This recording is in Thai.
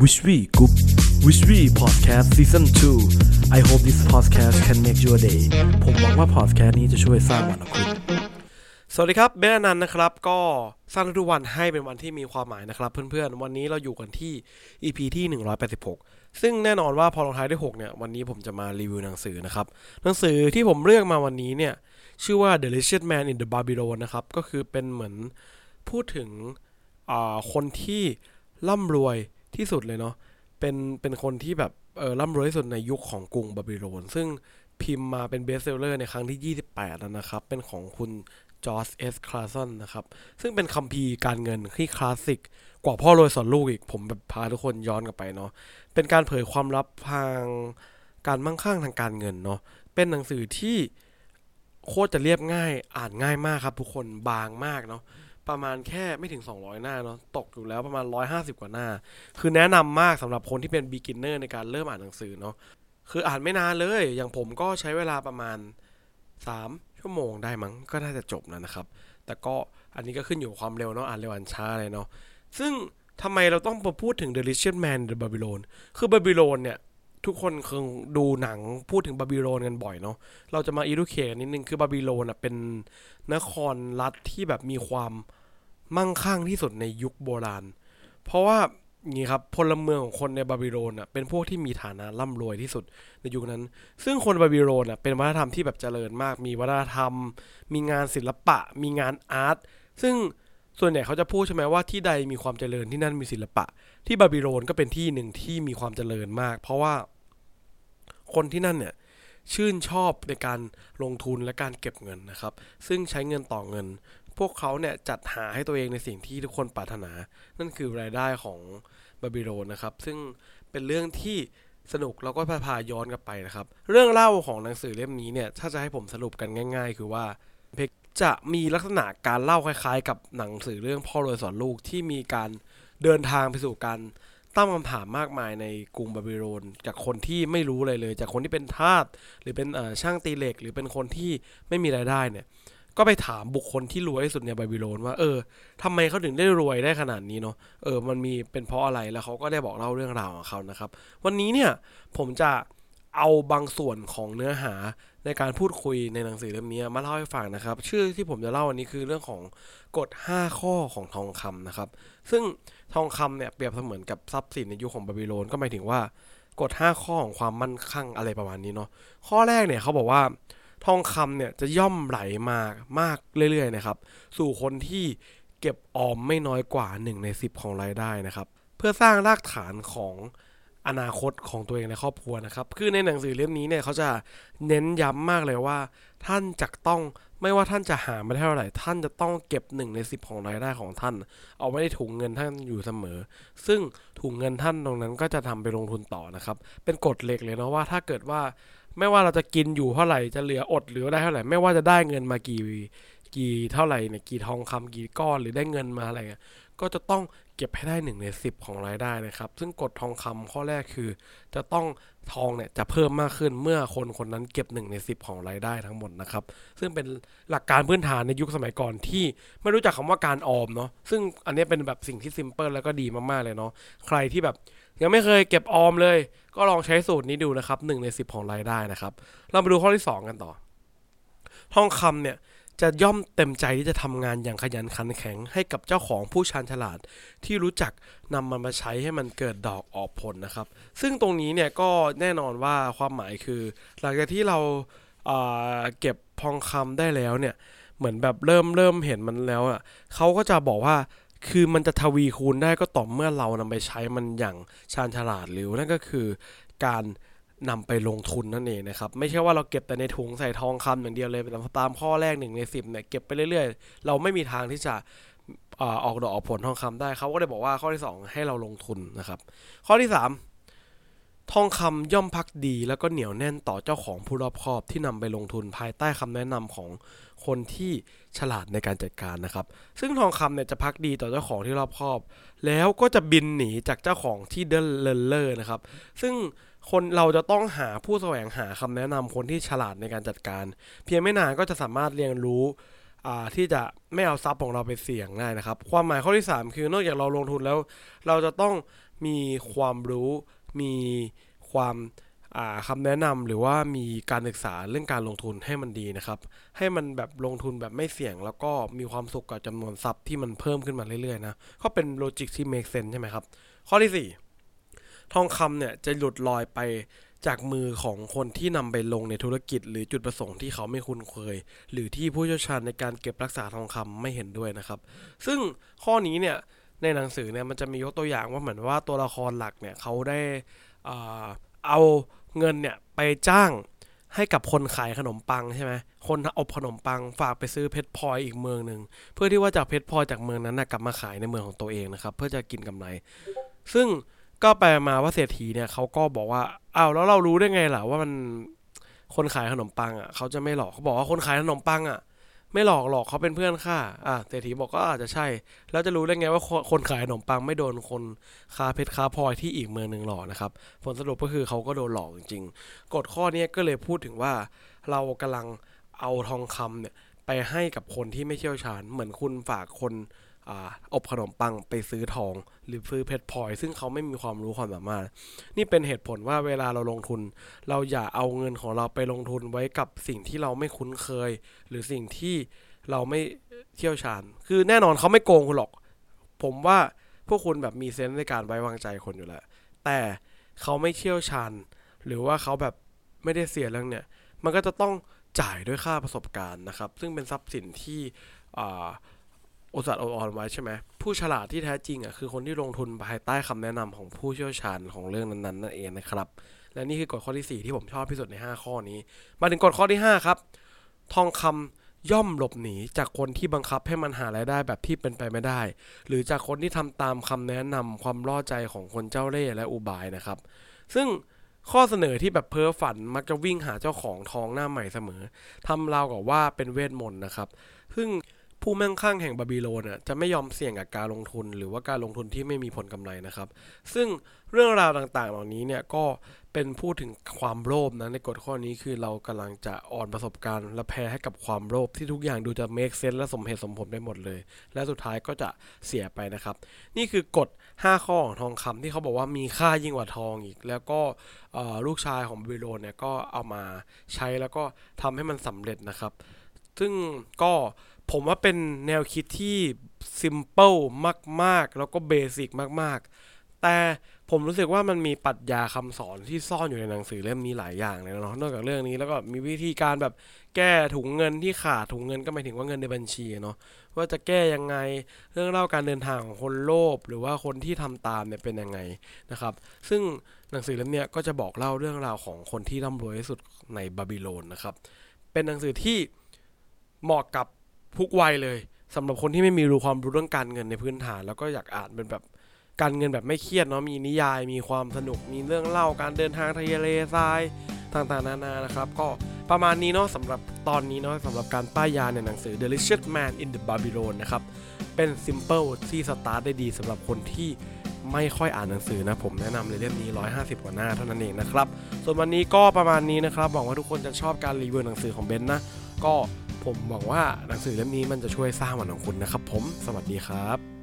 Wish We Group Wish We Podcast Season 2 I hope this podcast can make your day ผมหวังว่า podcast นี้จะช่วยสร้างวันของคุณ สวัสดีครับเบนนันนะครับ ก็สร้างทุกวันให้เป็นวันที่มีความหมายนะครับ เพื่อนๆ วันนี้เราอยู่กันที่ EP ที่ 186 ซึ่งแน่นอนว่าพอลงท้ายด้วย6เนี่ย วันนี้ผมจะมารีวิวหนังสือนะครับ หนังสือที่ผมเลือกมาวันนี้เนี่ย ชื่อว่า The Richest Man in the Babylon นะครับ ก็คือเป็นเหมือนพูดถึงคนที่ร่ำรวย ที่สุดเลยเนาะเป็นเป็นคนที่แบบเออร่ำรวยที่สุดในยุคของกรุงบาบิโลน ซึ่งพิมพ์มาเป็น best seller ในครั้งที่ 28 แล้วนะครับ เป็นของคุณจอร์จเอสคลาสันนะครับ ซึ่งเป็นคัมภีร์การเงินที่คลาสสิก กว่าพ่อรวยสอนลูกอีก ผมแบบพาทุกคนย้อนกลับไปเนาะเป็นการเผยความลับทางการมั่งคั่งทางการเงินเนาะเป็นหนังสือที่โคตรจะเรียบง่ายอ่านง่ายมากครับทุกคนบางมากเนาะ ประมาณแค่ไม่ถึง 200 หน้าเนาะตกอยู่แล้วประมาณ 150 กว่าหน้า คือแนะนำมากสำหรับคนที่เป็น beginner ในการเริ่มอ่านหนังสือเนาะคืออ่านไม่นานเลย อย่างผมก็ใช้เวลาประมาณ 3 ชั่วโมงได้มั้งก็น่าจะจบแล้วนะครับ แต่ก็อันนี้ก็ขึ้นอยู่ความเร็วเนาะอ่านเร็วอ่านช้าเลยเนาะซึ่งทำไมเราต้องมาพูดถึง The Richest Man the Babylon คือบาบิโลนเนี่ย ทุกคนคงดูหนังพูดถึงบาบิโลนกันบ่อยเนาะเราจะมา educate กันนิดนึงคือบาบิโลนอะเป็นนครรัฐที่แบบมีความมั่งคั่งที่สุดในยุคโบราณ เพราะว่านี้ครับพลเมืองของคนในบาบิโลนอะเป็นพวกที่มีฐานะร่ำรวยที่สุดในยุคนั้น ซึ่งคนบาบิโลนอะเป็นวัฒนธรรมที่แบบเจริญมาก มีวัฒนธรรม มีงานศิลปะ มีงาน art ซึ่ง ส่วนใหญ่เขาจะพูดใช่ไหมว่าที่ใดมีความเจริญที่นั่นมีศิลปะ ที่บาบิโลนก็เป็นที่หนึ่งที่มีความเจริญมาก เพราะว่าคนที่นั่นเนี่ยชื่นชอบในการลงทุนและการเก็บเงินนะครับ ซึ่งใช้เงินต่อเงิน พวกเขาเนี่ยจัดหาให้ตัวเองในสิ่งที่ทุกคนปรารถนา นั่นคือรายได้ของบาบิโลนนะครับ ซึ่งเป็นเรื่องที่สนุกแล้วก็พาพาย้อนกลับไปนะครับ เรื่องเล่าของหนังสือเล่มนี้เนี่ยถ้าจะให้ผมสรุปกันง่าย ๆ คือว่า จะมีลักษณะการเล่าคล้ายๆ กับหนังสือเรื่องพ่อรวยสอนลูกที่มีการเดินทางไปสู่การตั้งคำถามมากมายในกรุงบาบิโลนจากคนที่ไม่รู้อะไรเลย จากคนที่เป็นทาสหรือเป็นช่างตีเหล็ก หรือเป็นคนที่ไม่มีรายได้เนี่ย ก็ไปถามบุคคลที่รวยที่สุดในบาบิโลนว่าเออทำไมเขาถึงได้รวยได้ขนาดนี้เนาะเออมันมีเป็นเพราะอะไรแล้วเขาก็ได้บอกเล่าเรื่องราวของเขานะครับ วันนี้เนี่ยผมจะ เอาบางส่วนของเนื้อหาในการพูดคุยในหนังสือเล่มนี้มาเล่าให้ฟังนะครับ ชื่อที่ผมจะเล่าวันนี้คือเรื่องของกฎ 5 ข้อของทองคำนะครับ ซึ่งทองคำเนี่ยเปรียบเสมือนกับทรัพย์สินในยุคของบาบิโลนก็หมายถึงว่ากฎ 5 ข้อของความมั่นคงอะไรประมาณนี้เนาะข้อแรกเนี่ยเขาบอกว่าทองคำเนี่ยจะย่อมไหลมามากเรื่อยๆนะครับ สู่คนที่เก็บออมไม่น้อยกว่า 1 ใน 10 ของรายได้นะครับ เพื่อสร้างรากฐานของ อนาคตของตัวเองในครอบครัวนะครับ คือในหนังสือเล่มนี้เนี่ยเขาจะเน้นย้ำมากเลยว่า ท่านจะต้องไม่ว่าท่านจะหามาได้เท่าไหร่ ท่านจะต้องเก็บ1ใน10ของรายได้ของท่าน เอาไว้ในถุงเงินท่านอยู่เสมอ ซึ่งถุงเงินท่านตรงนั้นก็จะทำไปลงทุนต่อนะครับ เป็นกฎเหล็กเลยเนาะว่าถ้าเกิดว่าไม่ว่าเราจะกินอยู่เท่าไหร่จะเหลืออดหรือได้เท่าไหร่ ไม่ว่าจะได้เงินมากี่กี่เท่าไหร่เนี่ยกี่ทองคำกี่ก้อนหรือได้เงินมาอะไรเงี้ยก็จะต้อง ก็บให้ได้หนึ่งในสิบของรายได้นะครับ ซึ่งกฎทองคำข้อแรกคือ จะต้องทองเนี่ยจะเพิ่มมากขึ้นเมื่อคนคนนั้นเก็บหนึ่งในสิบของรายได้ทั้งหมดนะครับ ซึ่งเป็นหลักการพื้นฐานในยุคสมัยก่อนที่ไม่รู้จักคำว่าการออมเนาะซึ่งอันนี้เป็นแบบสิ่งที่ซิมเพิลแล้วก็ดีมากๆเลยเนาะใครที่แบบยังไม่เคยเก็บออมเลย ก็ลองใช้สูตรนี้ดูนะครับหนึ่งในสิบของรายได้นะครับ เรามาดูข้อที่ 2 กันต่อ ทองคำเนี่ย จะย่อมเต็มใจที่จะทำงานอย่างขยันขันแข็งให้กับเจ้าของผู้ชาญฉลาด ที่รู้จักนำมันมาใช้ให้มันเกิดดอกออกผลนะครับ ซึ่งตรงนี้เนี่ยก็แน่นอนว่าความหมายคือ หลังจากที่เราเเก็บทองคำได้แล้วเนี่ยเหมือนแบบเริ่มเริ่มเห็นมันแล้วอะเขาก็จะบอกว่าคือมันจะทวีคูณได้ก็ต่อเมื่อเรานำไปใช้มันอย่างชาญฉลาดหรือนั่นก็คือการ นำไปลงทุนนั่นเองนะครับ ไม่ใช่ว่าเราเก็บแต่ในถุงใส่ทองคำอย่างเดียวเลยตามข้อแรกหนึ่งในสิบเนี่ยเก็บไปเรื่อยๆ เราไม่มีทางที่จะออกดอกออกผลทองคำได้เขาก็เลยบอกว่าข้อที่ 2 ให้เราลงทุนนะครับ ข้อที่ 3 ทองคำย่อมพักดี แล้วก็เหนียวแน่นต่อเจ้าของผู้รอบครอบที่นำไปลงทุนภายใต้คำแนะนำของคนที่ฉลาดในการจัดการนะครับ ซึ่งทองคำเนี่ยจะพักดีต่อเจ้าของที่รอบครอบ แล้วก็จะบินหนีจากเจ้าของที่เดินเลนเลอร์นะครับ ซึ่ง คนเราจะต้องหาผู้แสวงหาคำแนะนำคนที่ฉลาดในการจัดการ เพียงไม่นานก็จะสามารถเรียนรู้ที่จะไม่เอาทรัพย์ของเราไปเสี่ยงได้นะครับ ความหมายข้อที่ 3 คือนอกจากเราลงทุนแล้ว เราจะต้องมีความรู้ มีความคำแนะนำหรือว่ามีการศึกษาเรื่องการลงทุนให้มันดีนะครับ ให้มันแบบลงทุนแบบไม่เสี่ยง แล้วก็มีความสุขกับจำนวนทรัพย์ที่มันเพิ่มขึ้นมาเรื่อยๆนะก็เป็นโลจิกที่ make sense ใช่ไหมครับ ข้อที่ 4 ทองคำเนี่ยจะหลุดลอยไปจากมือของคนที่นำไปลงในธุรกิจ หรือจุดประสงค์ที่เขาไม่คุ้นเคย หรือที่ผู้เชี่ยวชาญในการเก็บรักษาทองคำไม่เห็นด้วยนะครับ ซึ่งข้อนี้เนี่ยในหนังสือเนี่ยมันจะมียกตัวอย่างว่าเหมือนว่าตัวละครหลักเนี่ยเขาได้เอาเงินเนี่ยไปจ้างให้กับคนขายขนมปังใช่ไหมคนอบขนมปังฝากไปซื้อเพชรพลอยอีกเมืองหนึ่งเพื่อที่ว่าจากเพชรพลอยจากเมืองนั้นนะกลับมาขายในเมืองของตัวเองนะครับ เพื่อจะกินกำไร ซึ่ง ก็ไปมาว่าเศรษฐีเนี่ยเขาก็บอกว่าอ้าวแล้วเรารู้ได้ไงล่ะว่ามันคนขายขนมปังอะเขาจะไม่หลอกเขาบอกว่าคนขายขนมปังอะ ไม่หลอกหลอกเขาเป็นเพื่อนข้าอะเศรษฐีบอกก็อาจจะใช่ แล้วจะรู้ได้ไงว่าคนขายขนมปังไม่โดนคนค้าเพชรค้าพลอยที่อีกเมืองหนึ่งหลอกนะครับผลสรุปก็คือเขาก็โดนหลอกจริงๆกฎข้อนี้ก็เลยพูดถึงว่าเรากำลังเอาทองคำเนี่ยไปให้กับคนที่ไม่เชี่ยวชาญ เหมือนคุณฝากคน อบขนมปังไปซื้อทอง หรือซื้อเพชรพลอย ซึ่งเขาไม่มีความรู้ความสามารถ นี่เป็นเหตุผลว่าเวลาเราลงทุน เราอย่าเอาเงินของเราไปลงทุนไว้กับสิ่งที่เราไม่คุ้นเคย หรือสิ่งที่เราไม่เชี่ยวชาญ คือแน่นอนเขาไม่โกงคุณหรอก ผมว่าพวกคุณแบบมีเซนส์ในการไว้วางใจคนอยู่แล้ว แต่เขาไม่เชี่ยวชาญ หรือว่าเขาแบบไม่ได้เสียเรื่องเนี่ย มันก็จะต้องจ่ายด้วยค่าประสบการณ์นะครับ ซึ่งเป็นทรัพย์สินที่ โอุตสาห์อ่อนไว้ใช่ไหมผู้ฉลาดที่แท้จริงอะคือคนที่ลงทุนภายใต้คำแนะนำของผู้เชี่ยวชาญของเรื่องนั้นๆนั่นเองนะครับ และนี่คือกฎข้อที่ 4 ที่ผมชอบที่สุดใน 5 ข้อนี้ มาถึงกฎข้อที่ 5 ครับ ทองคำย่อมหลบหนีจากคนที่บังคับให้มันหารายได้แบบที่เป็นไปไม่ได้ หรือจากคนที่ทำตามคำแนะนำความล่อใจของคนเจ้าเล่ห์และอุบายนะครับ ซึ่งข้อเสนอที่แบบเพ้อฝันมักจะวิ่งหาเจ้าของทองหน้าใหม่เสมอทำราวกับว่าเป็นเวทมนต์นะครับ ซึ่ง ผู้มั่งคั่งแห่งบาบิโลนจะไม่ยอมเสี่ยงกับการลงทุน หรือว่าการลงทุนที่ไม่มีผลกำไรนะครับ ซึ่งเรื่องราวต่างๆ เหล่านี้เนี่ยก็เป็นพูดถึงความโลภนะในกฎข้อนี้คือเรากำลังจะอ่อนประสบการณ์ และแพ้ให้กับความโลภที่ทุกอย่างดูจะ make sense และสมเหตุสมผลได้หมดเลย และสุดท้ายก็จะเสียไปนะครับ นี่คือกฎ 5 ข้อของทองคำที่เขาบอกว่ามีค่ายิ่งกว่าทองอีก แล้วก็ลูกชายของบาบิโลนเนี่ยก็เอามาใช้แล้วก็ทำให้มันสำเร็จนะครับ ซึ่งก็ ผมว่าเป็นแนวคิดที่ซิมเปิลมาก ๆ แล้วก็เบสิกมาก ๆ แต่ผมรู้สึกว่ามันมีปรัชญาคำสอนที่ซ่อนอยู่ในหนังสือเล่มนี้หลายอย่างเลยเนาะนอกจากเรื่องนี้แล้วก็มีวิธีการแบบแก้ถุงเงินที่ขาดถุงเงินก็หมายถึงว่าเงินในบัญชีเนาะว่าจะแก้ยังไงเรื่องเล่าการเดินทางของคนโลภหรือว่าคนที่ทำตามเนี่ยเป็นยังไงนะครับ ซึ่งหนังสือเล่มนี้ก็จะบอกเล่าเรื่องราวของคนที่ร่ำรวยที่สุดในบาบิโลนนะครับเป็นหนังสือที่เหมาะกับ ทุกวัยเลยสำหรับคนที่ไม่มีรู้ความรู้เรื่องการเงินในพื้นฐาน แล้วก็อยากอ่านเป็นแบบการเงินแบบไม่เครียดเนาะมีนิยายมีความสนุกมีเรื่องเล่าการเดินทางทะเลทรายต่างๆนานานะครับ ก็ประมาณนี้เนาะสำหรับตอนนี้เนาะสำหรับการป้ายยาในหนังสือ Delicious Man in the Babylon นะครับ เป็น simple ที่สตาร์ทได้ดีสำหรับคนที่ไม่ค่อยอ่านหนังสือนะผมแนะนำเลยเล่มนี้ 150 กว่าหน้าเท่านั้นเองนะครับ ส่วนวันนี้ก็ประมาณนี้นะครับหวังว่าทุกคนจะชอบการรีวิวหนังสือของเบนนะ ก็ ผมหวังว่าหนังสือเล่มนี้มันจะช่วยสร้างวันของคุณนะครับผม สวัสดีครับ